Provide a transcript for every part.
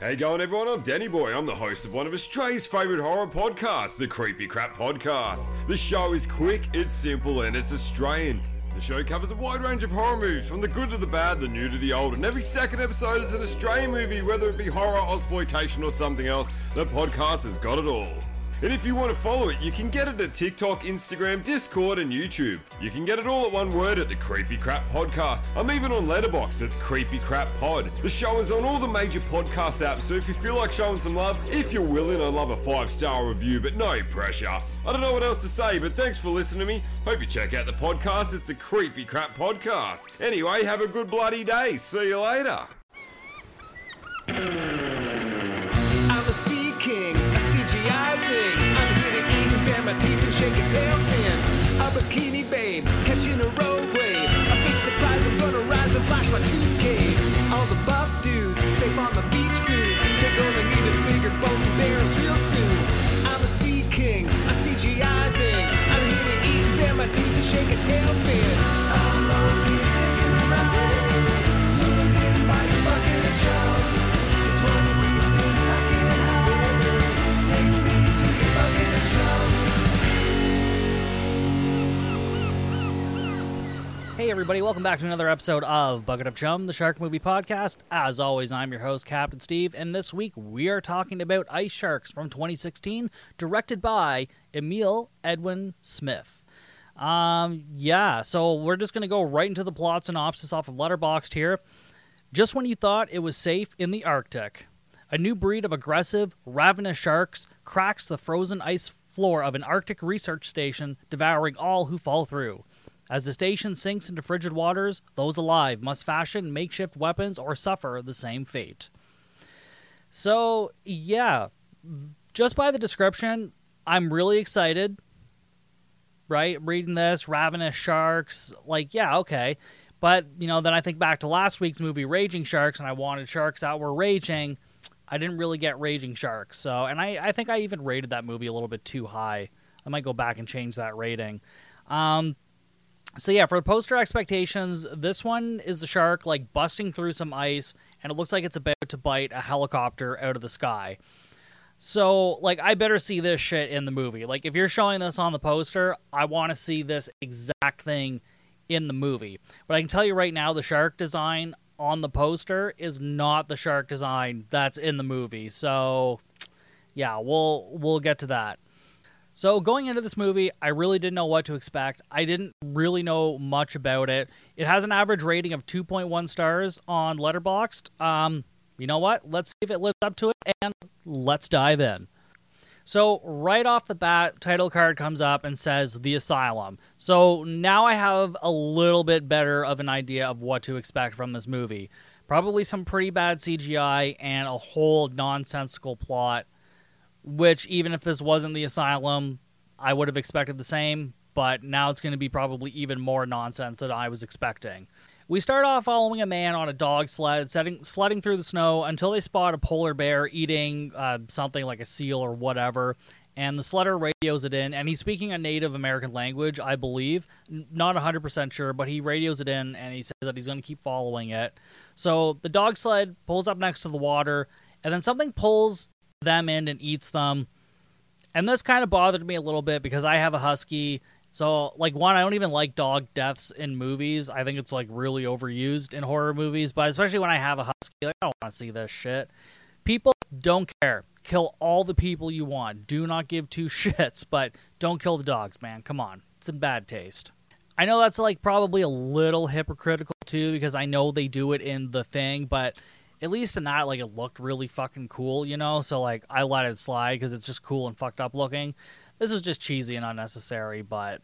Hey going everyone, I'm Danny Boy. I'm the host of one of Australia's favourite horror podcasts, the Creepy Crap Podcast. The show is quick, it's simple, and it's Australian. The show covers a wide range of horror movies, from the good to the bad, the new to the old, and every second episode is an Australian movie, whether it be horror, exploitation, or something else. The podcast has got it all. And if you want to follow it, you can get it at TikTok, Instagram, Discord, and YouTube. You can get it all at one word at the Creepy Crap Podcast. I'm even on Letterboxd at Creepy Crap Pod. The show is on all the major podcast apps, so if you feel like showing some love, if you're willing, I'd love a five star review, but no pressure. I don't know what else to say, but thanks for listening to me. Hope you check out the podcast. It's the Creepy Crap Podcast. Anyway, have a good bloody day. See you later. Shake a tail fin. A bikini babe, catching a road everybody, welcome back to another episode of Bucket of Chum, the Shark Movie Podcast. As always, I'm your host, Captain Steve, and this week we are talking about Ice Sharks from 2016, directed by Emile Edwin Smith. Um, yeah, so we're just going to go right into the plot synopsis off of Letterboxd here. Just when you thought it was safe in the Arctic, a new breed of aggressive, ravenous sharks cracks the frozen ice floor of an Arctic research station, devouring all who fall through. As the station sinks into frigid waters, those alive must fashion makeshift weapons or suffer the same fate. So, yeah, just by the description, I'm really excited. Right? Reading this, ravenous sharks, like, yeah, okay. But, you know, then I think back to last week's movie, Raging Sharks, and I wanted sharks that were raging. I didn't really get Raging Sharks. So, and I, I think I even rated that movie a little bit too high. I might go back and change that rating. Um, so yeah, for the poster expectations, this one is the shark like busting through some ice, and it looks like it's about to bite a helicopter out of the sky. So like, I better see this shit in the movie. Like, if you're showing this on the poster, I want to see this exact thing in the movie. But I can tell you right now, the shark design on the poster is not the shark design that's in the movie. So yeah, we'll we'll get to that. So going into this movie, I really didn't know what to expect. I didn't really know much about it. It has an average rating of 2.1 stars on Letterboxd. Um, you know what? Let's see if it lives up to it, and let's dive in. So right off the bat, title card comes up and says the asylum. So now I have a little bit better of an idea of what to expect from this movie. Probably some pretty bad CGI and a whole nonsensical plot which even if this wasn't the asylum, I would have expected the same, but now it's going to be probably even more nonsense than I was expecting. We start off following a man on a dog sled, setting, sledding through the snow until they spot a polar bear eating uh, something like a seal or whatever. And the sledder radios it in, and he's speaking a Native American language, I believe. Not 100% sure, but he radios it in, and he says that he's going to keep following it. So the dog sled pulls up next to the water, and then something pulls them in and eats them. And this kind of bothered me a little bit because I have a husky. So, like, one, I don't even like dog deaths in movies. I think it's, like, really overused in horror movies. But especially when I have a husky, like, I don't want to see this shit. People don't care. Kill all the people you want. Do not give two shits, but don't kill the dogs, man. Come on. It's in bad taste. I know that's, like, probably a little hypocritical, too, because I know they do it in The Thing, but at least in that, like, it looked really fucking cool, you know? So, like, I let it slide because it's just cool and fucked up looking. This is just cheesy and unnecessary, but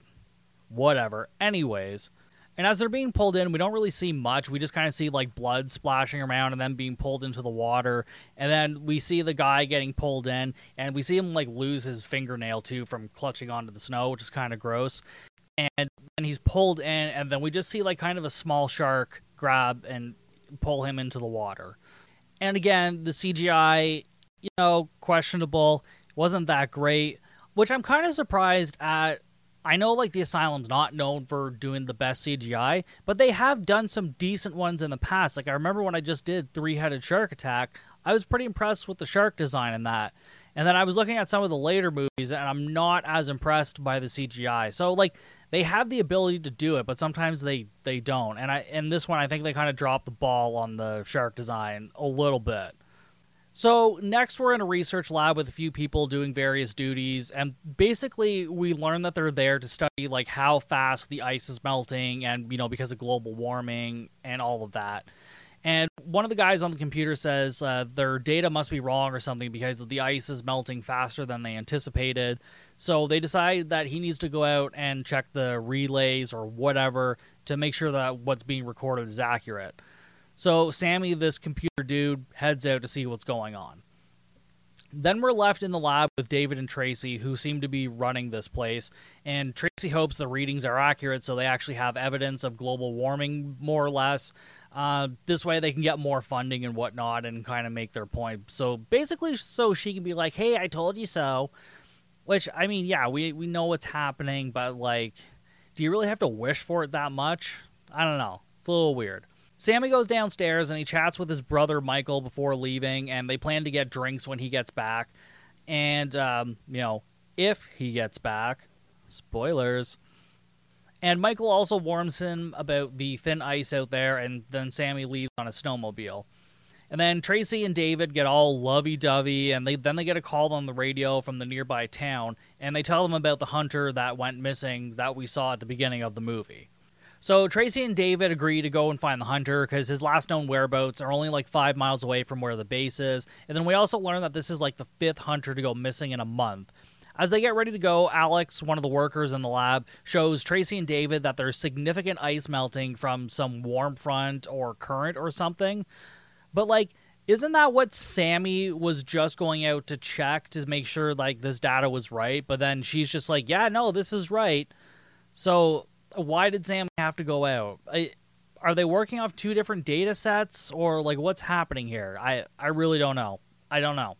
whatever. Anyways, and as they're being pulled in, we don't really see much. We just kind of see, like, blood splashing around and then being pulled into the water. And then we see the guy getting pulled in, and we see him, like, lose his fingernail, too, from clutching onto the snow, which is kind of gross. And then he's pulled in, and then we just see, like, kind of a small shark grab and pull him into the water. And again, the CGI, you know, questionable. Wasn't that great, which I'm kind of surprised at. I know like the asylum's not known for doing the best CGI, but they have done some decent ones in the past. Like I remember when I just did Three Headed Shark Attack, I was pretty impressed with the shark design in that. And then I was looking at some of the later movies, and I'm not as impressed by the CGI. So like they have the ability to do it, but sometimes they they don't. And I in this one, I think they kind of dropped the ball on the shark design a little bit. So next, we're in a research lab with a few people doing various duties, and basically, we learn that they're there to study like how fast the ice is melting, and you know because of global warming and all of that. And one of the guys on the computer says uh, their data must be wrong or something because the ice is melting faster than they anticipated. So they decide that he needs to go out and check the relays or whatever to make sure that what's being recorded is accurate. So Sammy, this computer dude, heads out to see what's going on. Then we're left in the lab with David and Tracy, who seem to be running this place. And Tracy hopes the readings are accurate so they actually have evidence of global warming, more or less. Uh, this way they can get more funding and whatnot and kind of make their point. So basically, so she can be like, hey, I told you so. Which, I mean, yeah, we, we know what's happening, but like, do you really have to wish for it that much? I don't know. It's a little weird. Sammy goes downstairs and he chats with his brother Michael before leaving, and they plan to get drinks when he gets back. And, um, you know, if he gets back, spoilers. And Michael also warns him about the thin ice out there, and then Sammy leaves on a snowmobile. And then Tracy and David get all lovey-dovey, and they then they get a call on the radio from the nearby town, and they tell them about the hunter that went missing that we saw at the beginning of the movie. So Tracy and David agree to go and find the hunter because his last known whereabouts are only like five miles away from where the base is. And then we also learn that this is like the fifth hunter to go missing in a month. As they get ready to go, Alex, one of the workers in the lab, shows Tracy and David that there's significant ice melting from some warm front or current or something. But like, isn't that what Sammy was just going out to check to make sure like this data was right? But then she's just like, yeah, no, this is right. So why did Sam have to go out? I, are they working off two different data sets or like what's happening here? I I really don't know. I don't know.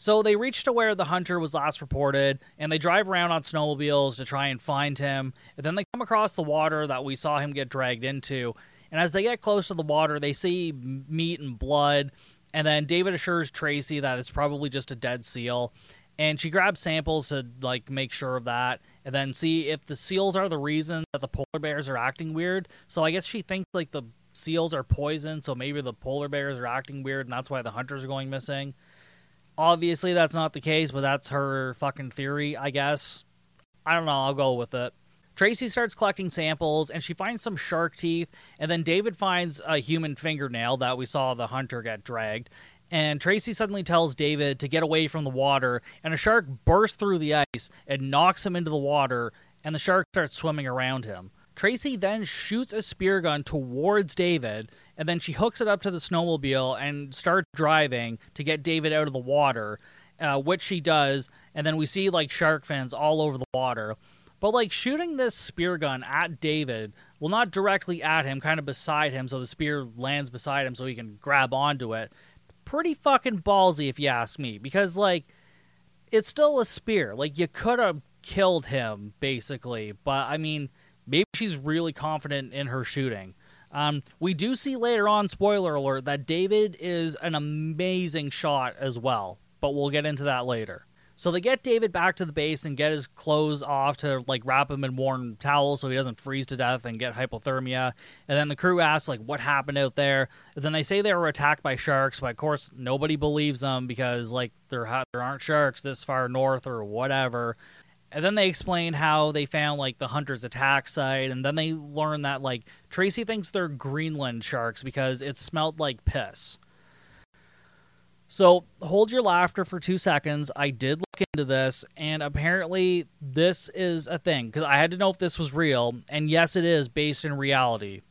So they reach to where the hunter was last reported, and they drive around on snowmobiles to try and find him. And then they come across the water that we saw him get dragged into. And as they get close to the water, they see meat and blood. And then David assures Tracy that it's probably just a dead seal and she grabs samples to like make sure of that and then see if the seals are the reason that the polar bears are acting weird so i guess she thinks like the seals are poisoned so maybe the polar bears are acting weird and that's why the hunters are going missing obviously that's not the case but that's her fucking theory i guess. I don't know i'll go with it. Tracy starts collecting samples and she finds some shark teeth, and then David finds a human fingernail that we saw the hunter get dragged. And Tracy suddenly tells David to get away from the water, and a shark bursts through the ice and knocks him into the water, and the shark starts swimming around him. Tracy then shoots a spear gun towards David, and then she hooks it up to the snowmobile and starts driving to get David out of the water, uh, which she does, and then we see like shark fins all over the water. But like shooting this spear gun at David, well, not directly at him, kind of beside him, so the spear lands beside him so he can grab onto it pretty fucking ballsy if you ask me because like it's still a spear like you could have killed him basically but i mean maybe she's really confident in her shooting um, we do see later on spoiler alert that david is an amazing shot as well but we'll get into that later so they get David back to the base and get his clothes off to like wrap him in warm towels so he doesn't freeze to death and get hypothermia. And then the crew asks like what happened out there. And then they say they were attacked by sharks, but of course nobody believes them because like there ha- there aren't sharks this far north or whatever. And then they explain how they found like the hunter's attack site, and then they learn that like Tracy thinks they're Greenland sharks because it smelled like piss. So hold your laughter for two seconds. I did look into this, and apparently this is a thing because I had to know if this was real. And yes, it is based in reality.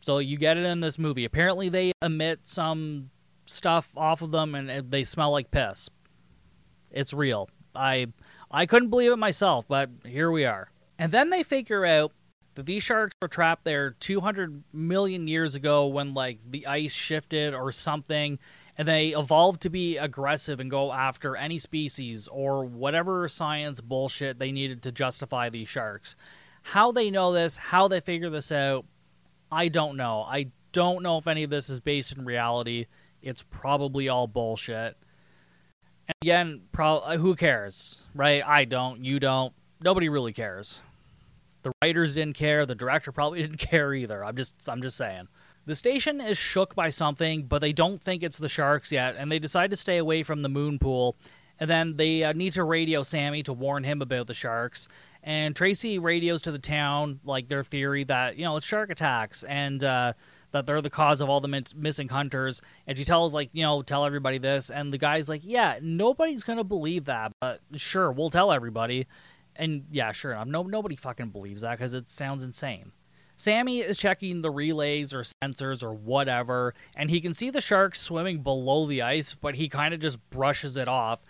So you get it in this movie. Apparently they emit some stuff off of them, and they smell like piss. It's real. I I couldn't believe it myself, but here we are. And then they figure out that these sharks were trapped there 200 million years ago when like the ice shifted or something and they evolved to be aggressive and go after any species or whatever science bullshit they needed to justify these sharks. How they know this, how they figure this out, I don't know. I don't know if any of this is based in reality. it's probably all bullshit. And again, pro- uh, who cares, right? I don't, you don't, nobody really cares. The writers didn't care, the director probably didn't care either. I'm just I'm just saying. The station is shook by something, but they don't think it's the sharks yet, and they decide to stay away from the moon pool. And then they uh, need to radio Sammy to warn him about the sharks. And Tracy radios to the town, like their theory that, you know, it's shark attacks and uh, that they're the cause of all the missing hunters. And she tells, like, you know, tell everybody this. And the guy's like, yeah, nobody's going to believe that, but sure, we'll tell everybody. And yeah, sure, no, nobody fucking believes that because it sounds insane. Sammy is checking the relays or sensors or whatever, and he can see the shark swimming below the ice, but he kind of just brushes it off.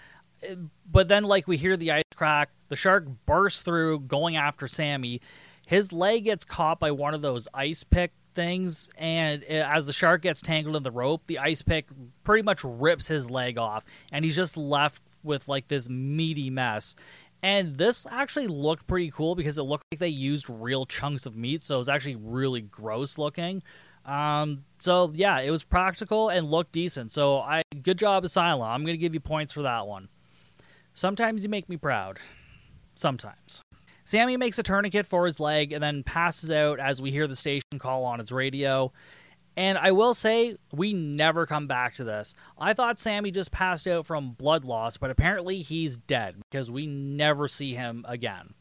Eh, but then, like, we hear the ice crack, the shark bursts through, going after Sammy. His leg gets caught by one of those ice pick things, and as the shark gets tangled in the rope, the ice pick pretty much rips his leg off, and he's just left with like this meaty mess. And this actually looked pretty cool because it looked like they used real chunks of meat, so it was actually really gross looking. Um, so yeah, it was practical and looked decent. So I good job, Asylum. I'm gonna give you points for that one. Sometimes you make me proud. Sometimes. Sammy makes a tourniquet for his leg and then passes out as we hear the station call on its radio. And I will say, we never come back to this. I thought Sammy just passed out from blood loss, but apparently he's dead because we never see him again.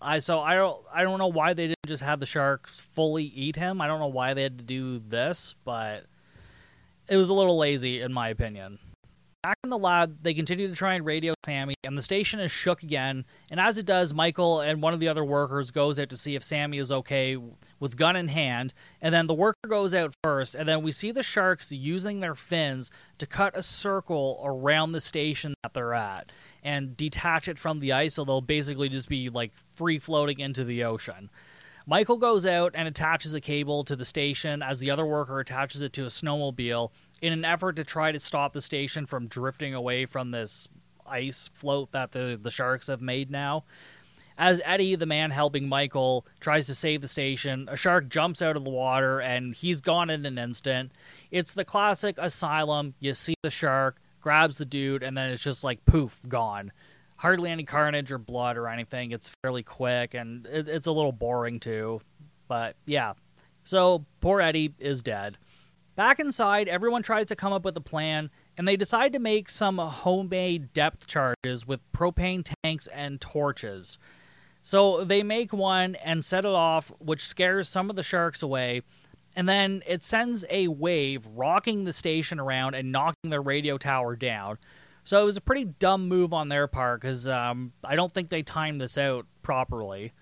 I so I don't I don't know why they didn't just have the sharks fully eat him. I don't know why they had to do this, but it was a little lazy in my opinion. Back in the lab, they continue to try and radio Sammy, and the station is shook again. And as it does, Michael and one of the other workers goes out to see if Sammy is okay with gun in hand. And then the worker goes out first, and then we see the sharks using their fins to cut a circle around the station that they're at and detach it from the ice, so they'll basically just be like free floating into the ocean. Michael goes out and attaches a cable to the station as the other worker attaches it to a snowmobile in an effort to try to stop the station from drifting away from this ice float that the, the sharks have made now. As Eddie, the man helping Michael, tries to save the station, a shark jumps out of the water and he's gone in an instant. It's the classic asylum. You see the shark, grabs the dude, and then it's just like poof, gone hardly any carnage or blood or anything. It's fairly quick and it, it's a little boring too. But yeah. So poor Eddie is dead. Back inside, everyone tries to come up with a plan, and they decide to make some homemade depth charges with propane tanks and torches. So they make one and set it off, which scares some of the sharks away. And then it sends a wave rocking the station around and knocking the radio tower down. So it was a pretty dumb move on their part because um, I don't think they timed this out properly.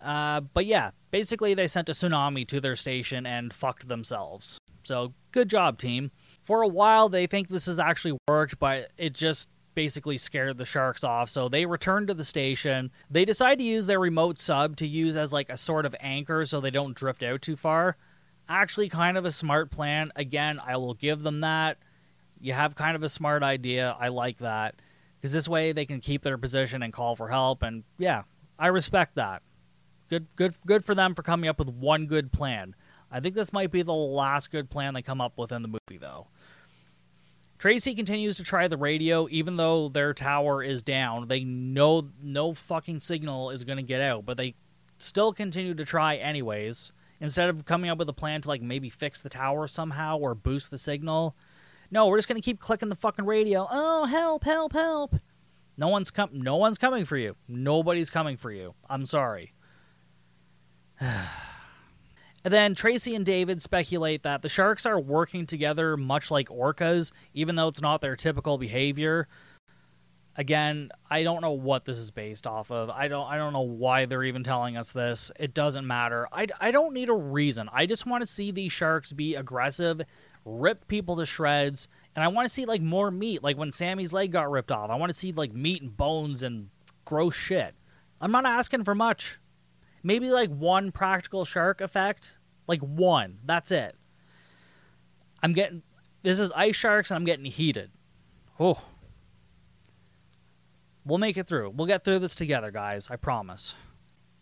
Uh, but yeah, basically they sent a tsunami to their station and fucked themselves. So good job, team. For a while, they think this has actually worked, but it just basically scared the sharks off. So they return to the station. They decide to use their remote sub to use as like a sort of anchor so they don't drift out too far. Actually, kind of a smart plan. Again, I will give them that you have kind of a smart idea. I like that because this way they can keep their position and call for help. And yeah, I respect that. Good, good, good for them for coming up with one good plan. I think this might be the last good plan they come up with in the movie, though. Tracy continues to try the radio, even though their tower is down. They know no fucking signal is going to get out, but they still continue to try anyways. Instead of coming up with a plan to like maybe fix the tower somehow or boost the signal, no, we're just gonna keep clicking the fucking radio. Oh, help, help, help! No one's com- No one's coming for you. Nobody's coming for you. I'm sorry. and then Tracy and David speculate that the sharks are working together much like orcas, even though it's not their typical behavior. Again, I don't know what this is based off of. I don't I don't know why they're even telling us this. It doesn't matter. I, I don't need a reason. I just want to see these sharks be aggressive rip people to shreds, and I want to see like more meat, like when Sammy's leg got ripped off. I want to see like meat and bones and gross shit. I'm not asking for much. Maybe like one practical shark effect, like one. That's it. I'm getting this is ice sharks, and I'm getting heated. Oh. We'll make it through. We'll get through this together, guys. I promise.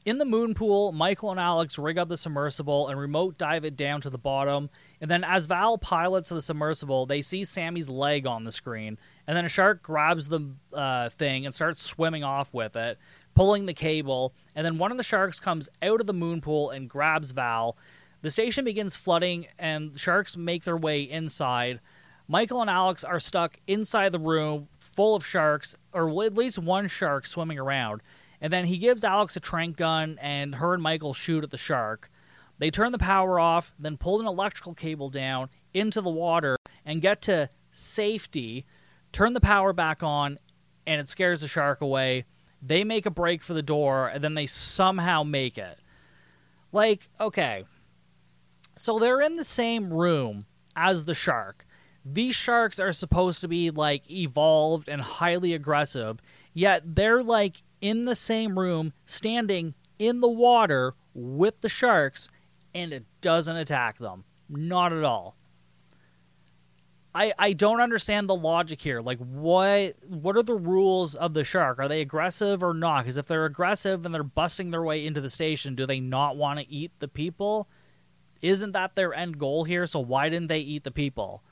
In the moon pool, Michael and Alex rig up the submersible and remote dive it down to the bottom And then as Val pilots the submersible, they see Sammy's leg on the screen, and then a shark grabs the uh, thing and starts swimming off with it, pulling the cable. And then one of the sharks comes out of the moon pool and grabs Val. The station begins flooding, and sharks make their way inside. Michael and Alex are stuck inside the room full of sharks, or at least one shark swimming around. And then he gives Alex a trank gun, and her and Michael shoot at the shark. They turn the power off, then pull an electrical cable down into the water and get to safety, turn the power back on, and it scares the shark away. They make a break for the door, and then they somehow make it. Like, okay. So they're in the same room as the shark. These sharks are supposed to be like evolved and highly aggressive, yet they're like in the same room, standing in the water with the sharks, and it doesn't attack them. Not at all. I, I don't understand the logic here. Like, what what are the rules of the shark? Are they aggressive or not? Because if they're aggressive and they're busting their way into the station, do they not want to eat the people? Isn't that their end goal here? So why didn't they eat the people?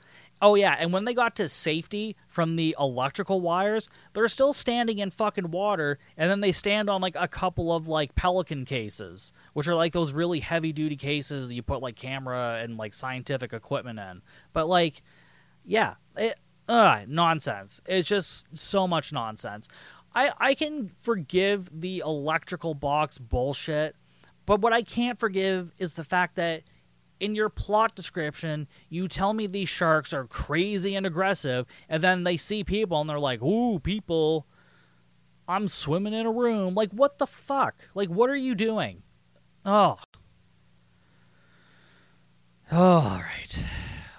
Oh yeah, and when they got to safety from the electrical wires, they're still standing in fucking water, and then they stand on like a couple of like pelican cases, which are like those really heavy duty cases you put like camera and like scientific equipment in. But like, yeah, it, uh, nonsense. It's just so much nonsense. I I can forgive the electrical box bullshit, but what I can't forgive is the fact that in your plot description, you tell me these sharks are crazy and aggressive, and then they see people and they're like, ooh, people, I'm swimming in a room. Like, what the fuck? Like, what are you doing? Oh. Oh, all right.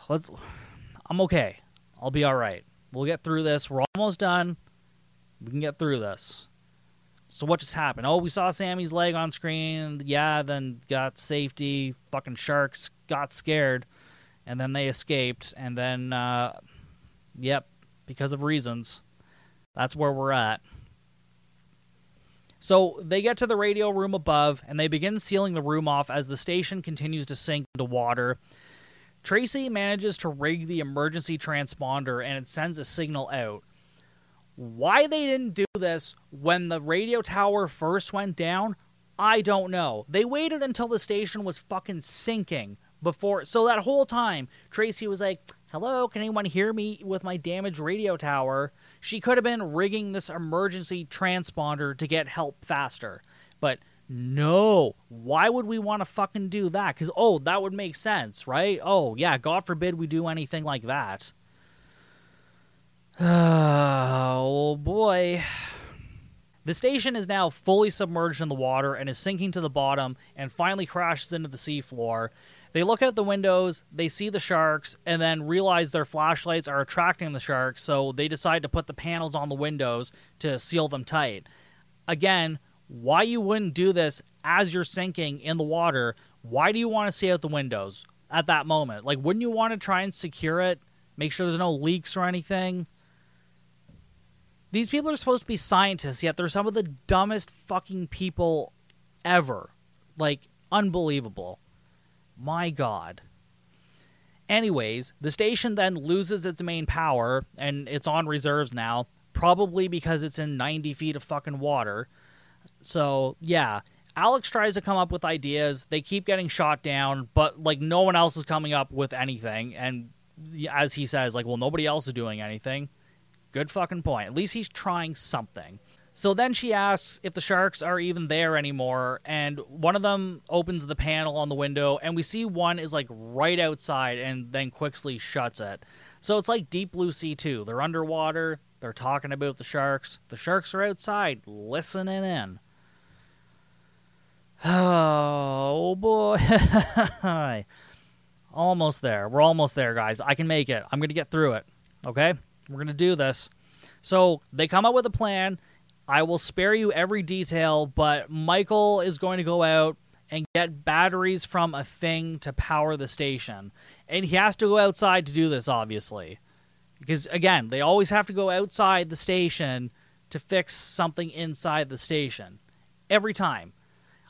Let's. I'm okay. I'll be all right. We'll get through this. We're almost done. We can get through this. So what just happened? Oh, we saw Sammy's leg on screen. Yeah, then got safety. Fucking sharks got scared, and then they escaped. And then, uh, yep, because of reasons, that's where we're at. So they get to the radio room above, and they begin sealing the room off as the station continues to sink into water. Tracy manages to rig the emergency transponder, and it sends a signal out. Why they didn't do this when the radio tower first went down, I don't know. They waited until the station was fucking sinking before. So that whole time, Tracy was like, Hello, can anyone hear me with my damaged radio tower? She could have been rigging this emergency transponder to get help faster. But no, why would we want to fucking do that? Because, oh, that would make sense, right? Oh, yeah, God forbid we do anything like that. Oh boy. The station is now fully submerged in the water and is sinking to the bottom and finally crashes into the seafloor. They look out the windows, they see the sharks, and then realize their flashlights are attracting the sharks, so they decide to put the panels on the windows to seal them tight. Again, why you wouldn't do this as you're sinking in the water? Why do you want to see out the windows at that moment? Like, wouldn't you want to try and secure it? Make sure there's no leaks or anything? These people are supposed to be scientists, yet they're some of the dumbest fucking people ever. Like, unbelievable. My God. Anyways, the station then loses its main power, and it's on reserves now, probably because it's in 90 feet of fucking water. So, yeah. Alex tries to come up with ideas. They keep getting shot down, but, like, no one else is coming up with anything. And as he says, like, well, nobody else is doing anything. Good fucking point. At least he's trying something. So then she asks if the sharks are even there anymore, and one of them opens the panel on the window, and we see one is like right outside and then quickly shuts it. So it's like Deep Blue Sea 2. They're underwater, they're talking about the sharks. The sharks are outside listening in. Oh boy. almost there. We're almost there, guys. I can make it. I'm going to get through it. Okay? We're going to do this. So they come up with a plan. I will spare you every detail, but Michael is going to go out and get batteries from a thing to power the station. And he has to go outside to do this, obviously. Because, again, they always have to go outside the station to fix something inside the station. Every time.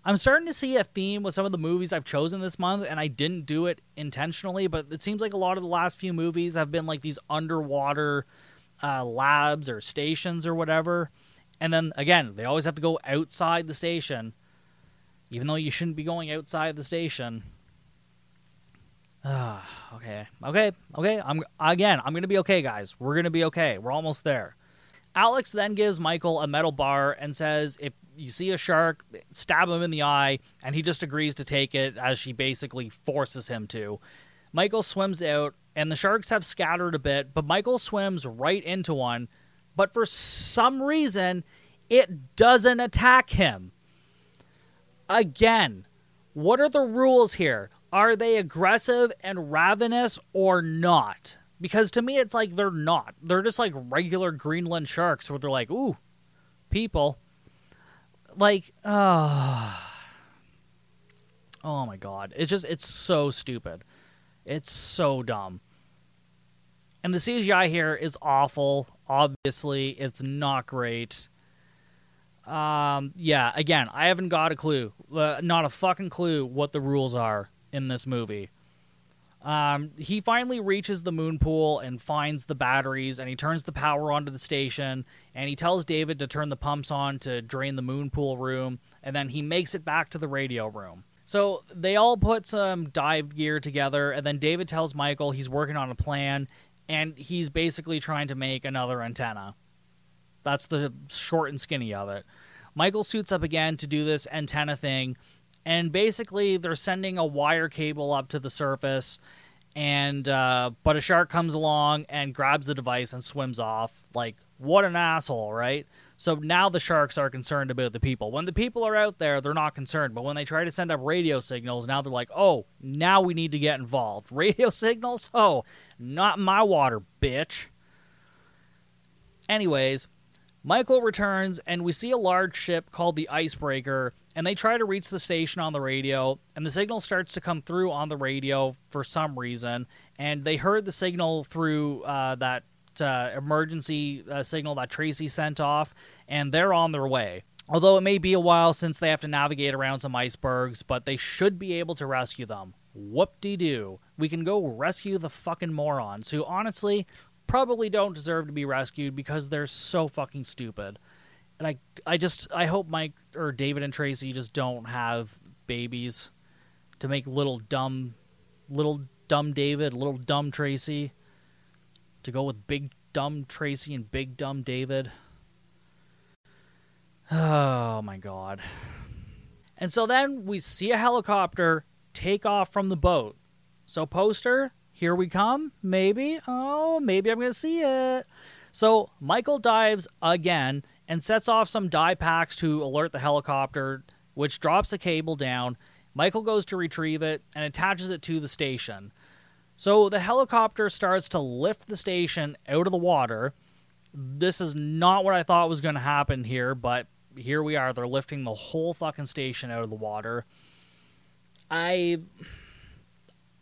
I'm starting to see a theme with some of the movies I've chosen this month, and I didn't do it intentionally, but it seems like a lot of the last few movies have been like these underwater uh, labs or stations or whatever. And then again, they always have to go outside the station, even though you shouldn't be going outside the station. Ah, okay, okay, okay. I'm again. I'm gonna be okay, guys. We're gonna be okay. We're almost there. Alex then gives Michael a metal bar and says, "If you see a shark, stab him in the eye," and he just agrees to take it as she basically forces him to. Michael swims out, and the sharks have scattered a bit, but Michael swims right into one. But for some reason, it doesn't attack him. Again, what are the rules here? Are they aggressive and ravenous or not? Because to me, it's like they're not. They're just like regular Greenland sharks where they're like, ooh, people. Like, uh, oh my god. It's just, it's so stupid. It's so dumb. And the CGI here is awful. Obviously, it's not great. Um, yeah, again, I haven't got a clue. Uh, not a fucking clue what the rules are in this movie. Um, he finally reaches the moon pool and finds the batteries, and he turns the power onto the station. And he tells David to turn the pumps on to drain the moon pool room, and then he makes it back to the radio room. So they all put some dive gear together, and then David tells Michael he's working on a plan, and he's basically trying to make another antenna. That's the short and skinny of it. Michael suits up again to do this antenna thing, and basically they're sending a wire cable up to the surface and uh, but a shark comes along and grabs the device and swims off. Like what an asshole right? So now the sharks are concerned about the people. When the people are out there they're not concerned but when they try to send up radio signals now they're like oh now we need to get involved. Radio signals? Oh not my water bitch. Anyways michael returns and we see a large ship called the icebreaker and they try to reach the station on the radio and the signal starts to come through on the radio for some reason and they heard the signal through uh, that uh, emergency uh, signal that tracy sent off and they're on their way. Although it may be a while since they have to navigate around some icebergs but they should be able to rescue them whoop-de-doo we can go rescue the fucking morons who honestly probably don't deserve to be rescued because they're so fucking stupid and I I just I hope Mike or David and Tracy just don't have babies to make little dumb little dumb David, little dumb Tracy to go with big dumb Tracy and big dumb David. Oh my god. And so then we see a helicopter take off from the boat. So poster, here we come. Maybe. Oh, maybe I'm going to see it. So Michael dives again and sets off some dye packs to alert the helicopter, which drops a cable down. Michael goes to retrieve it and attaches it to the station. So the helicopter starts to lift the station out of the water. This is not what I thought was going to happen here, but here we are. They're lifting the whole fucking station out of the water. I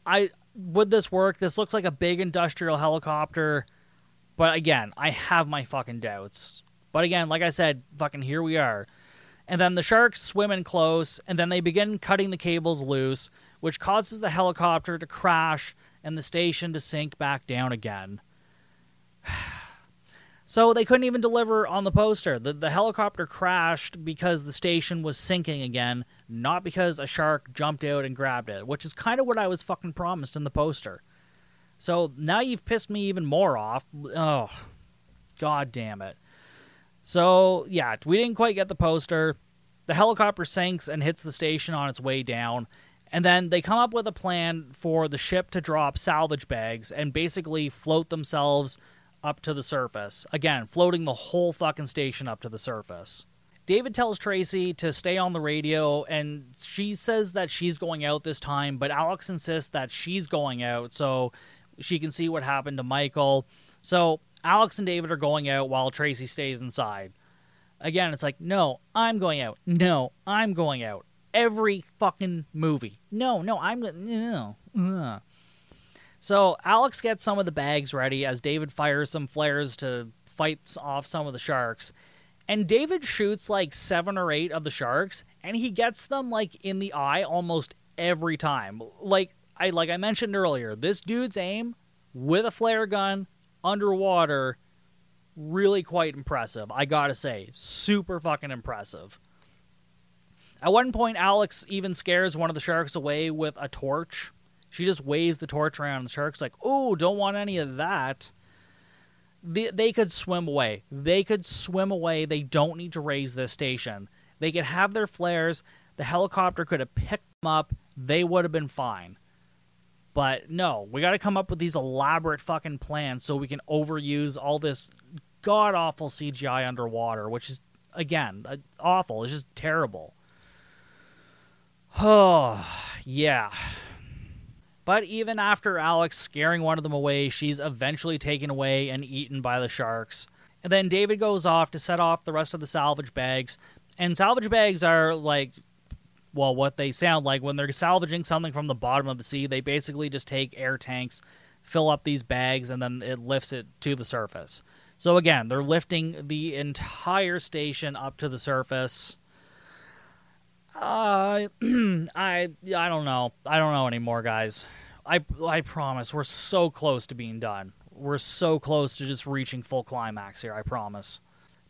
I would this work? This looks like a big industrial helicopter, but again, I have my fucking doubts. But again, like I said, fucking here we are. And then the sharks swim in close, and then they begin cutting the cables loose, which causes the helicopter to crash and the station to sink back down again. so they couldn't even deliver on the poster. The, the helicopter crashed because the station was sinking again, not because a shark jumped out and grabbed it, which is kind of what I was fucking promised in the poster. So now you've pissed me even more off. Oh, god damn it. So, yeah, we didn't quite get the poster. The helicopter sinks and hits the station on its way down. And then they come up with a plan for the ship to drop salvage bags and basically float themselves up to the surface. Again, floating the whole fucking station up to the surface. David tells Tracy to stay on the radio, and she says that she's going out this time, but Alex insists that she's going out so she can see what happened to Michael. So Alex and David are going out while Tracy stays inside. Again, it's like, no, I'm going out. No, I'm going out. Every fucking movie. No, no, I'm no. Ugh. So Alex gets some of the bags ready as David fires some flares to fight off some of the sharks. And David shoots like seven or eight of the sharks, and he gets them like in the eye almost every time. Like I like I mentioned earlier, this dude's aim with a flare gun underwater really quite impressive. I gotta say, super fucking impressive. At one point, Alex even scares one of the sharks away with a torch. She just waves the torch around. and The shark's like, "Oh, don't want any of that." They, they could swim away. They could swim away. They don't need to raise this station. They could have their flares. The helicopter could have picked them up. They would have been fine. But no, we got to come up with these elaborate fucking plans so we can overuse all this god awful CGI underwater, which is again uh, awful. It's just terrible. Oh, yeah. But even after Alex scaring one of them away, she's eventually taken away and eaten by the sharks. And then David goes off to set off the rest of the salvage bags. And salvage bags are like, well, what they sound like when they're salvaging something from the bottom of the sea. They basically just take air tanks, fill up these bags, and then it lifts it to the surface. So again, they're lifting the entire station up to the surface. Uh, I I don't know. I don't know anymore, guys. I I promise we're so close to being done. We're so close to just reaching full climax here. I promise.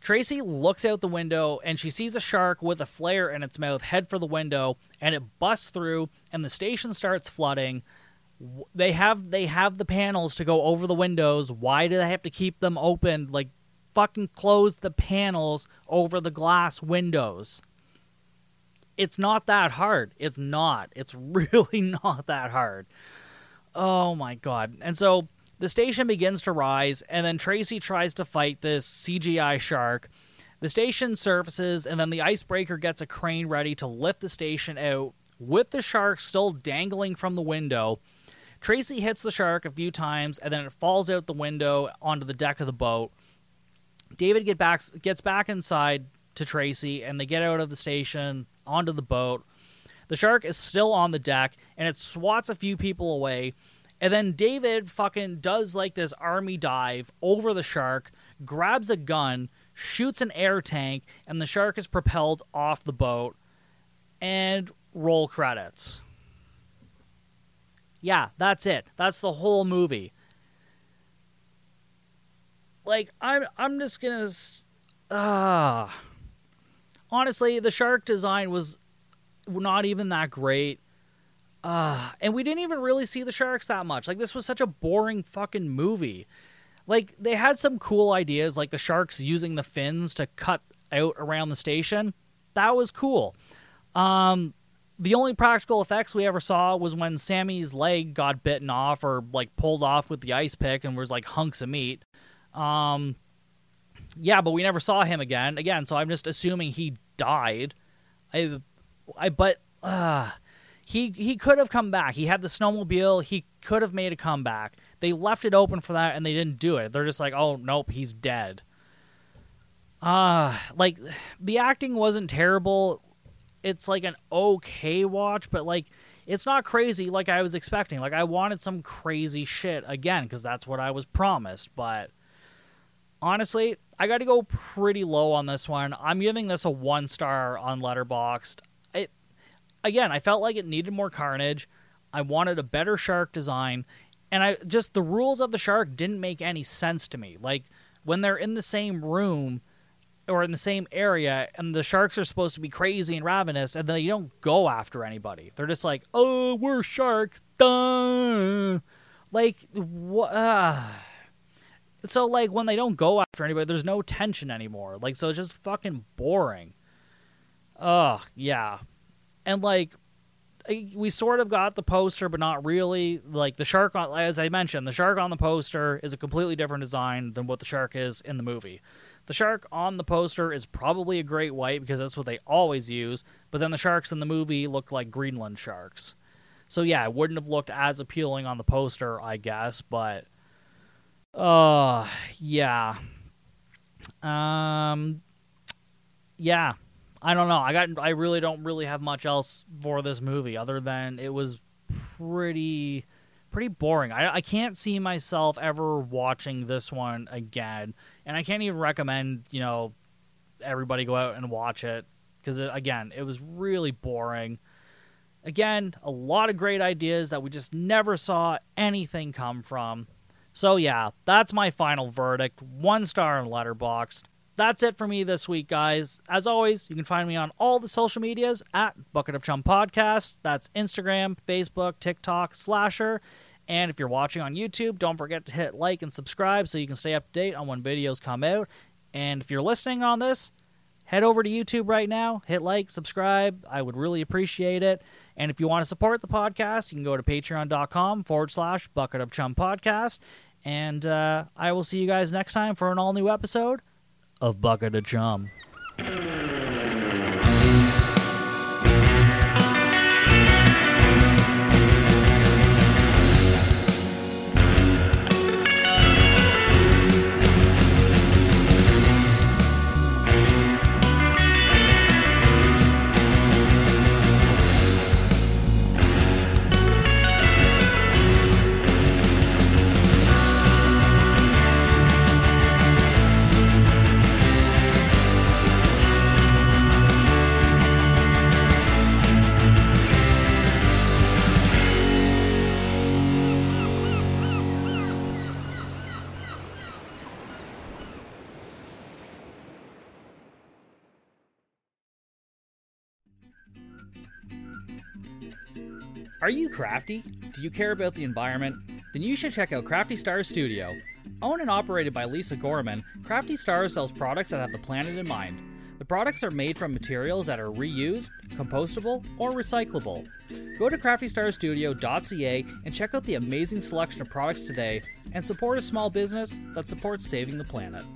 Tracy looks out the window and she sees a shark with a flare in its mouth head for the window, and it busts through, and the station starts flooding. They have they have the panels to go over the windows. Why do they have to keep them open? Like, fucking close the panels over the glass windows it's not that hard. It's not. It's really not that hard. Oh my god. And so the station begins to rise, and then Tracy tries to fight this CGI shark. The station surfaces, and then the icebreaker gets a crane ready to lift the station out with the shark still dangling from the window. Tracy hits the shark a few times, and then it falls out the window onto the deck of the boat. David get back, gets back inside to Tracy, and they get out of the station onto the boat. The shark is still on the deck, and it swats a few people away. And then David fucking does like this army dive over the shark, grabs a gun, shoots an air tank, and the shark is propelled off the boat. And roll credits. Yeah, that's it. That's the whole movie. Like I'm I'm just going to ah uh, honestly, the shark design was not even that great. Uh, and we didn't even really see the sharks that much. Like this was such a boring fucking movie. Like they had some cool ideas, like the sharks using the fins to cut out around the station. That was cool. Um, the only practical effects we ever saw was when Sammy's leg got bitten off or like pulled off with the ice pick and was like hunks of meat. Um, yeah, but we never saw him again. Again, so I'm just assuming he died. I, I, but uh, he he could have come back. He had the snowmobile. He could have made a comeback. They left it open for that, and they didn't do it. They're just like, oh nope, he's dead. Uh like the acting wasn't terrible. It's like an okay watch, but like it's not crazy like I was expecting. Like I wanted some crazy shit again because that's what I was promised, but honestly, I got to go pretty low on this one. I'm giving this a one star on Letterboxd. It again, I felt like it needed more carnage. I wanted a better shark design, and I just the rules of the shark didn't make any sense to me. Like when they're in the same room or in the same area, and the sharks are supposed to be crazy and ravenous, and they don't go after anybody. They're just like, "Oh, we're sharks." Duh. Like what? Uh, so like when they don't go after anybody, there's no tension anymore. Like so it's just fucking boring. Ugh, yeah. And like we sort of got the poster, but not really. Like the shark on, as I mentioned, the shark on the poster is a completely different design than what the shark is in the movie. The shark on the poster is probably a great white because that's what they always use, but then the sharks in the movie look like Greenland sharks. So yeah, it wouldn't have looked as appealing on the poster, I guess, but uh yeah. Um yeah. I don't know. I got I really don't really have much else for this movie other than it was pretty pretty boring. I I can't see myself ever watching this one again. And I can't even recommend, you know, everybody go out and watch it because again, it was really boring. Again, a lot of great ideas that we just never saw anything come from. So yeah, that's my final verdict. One star in Letterboxd. That's it for me this week, guys. As always, you can find me on all the social medias at Bucket of Chum Podcast. That's Instagram, Facebook, TikTok, Slasher. And if you're watching on YouTube, don't forget to hit like and subscribe so you can stay up to date on when videos come out. And if you're listening on this, head over to YouTube right now, hit like, subscribe. I would really appreciate it. And if you want to support the podcast, you can go to patreon.com forward slash bucket of chum podcast. And uh, I will see you guys next time for an all new episode of Bucket of Chum. Crafty? Do you care about the environment? Then you should check out Crafty Stars Studio. Owned and operated by Lisa Gorman, Crafty Stars sells products that have the planet in mind. The products are made from materials that are reused, compostable, or recyclable. Go to craftystarstudio.ca and check out the amazing selection of products today and support a small business that supports saving the planet.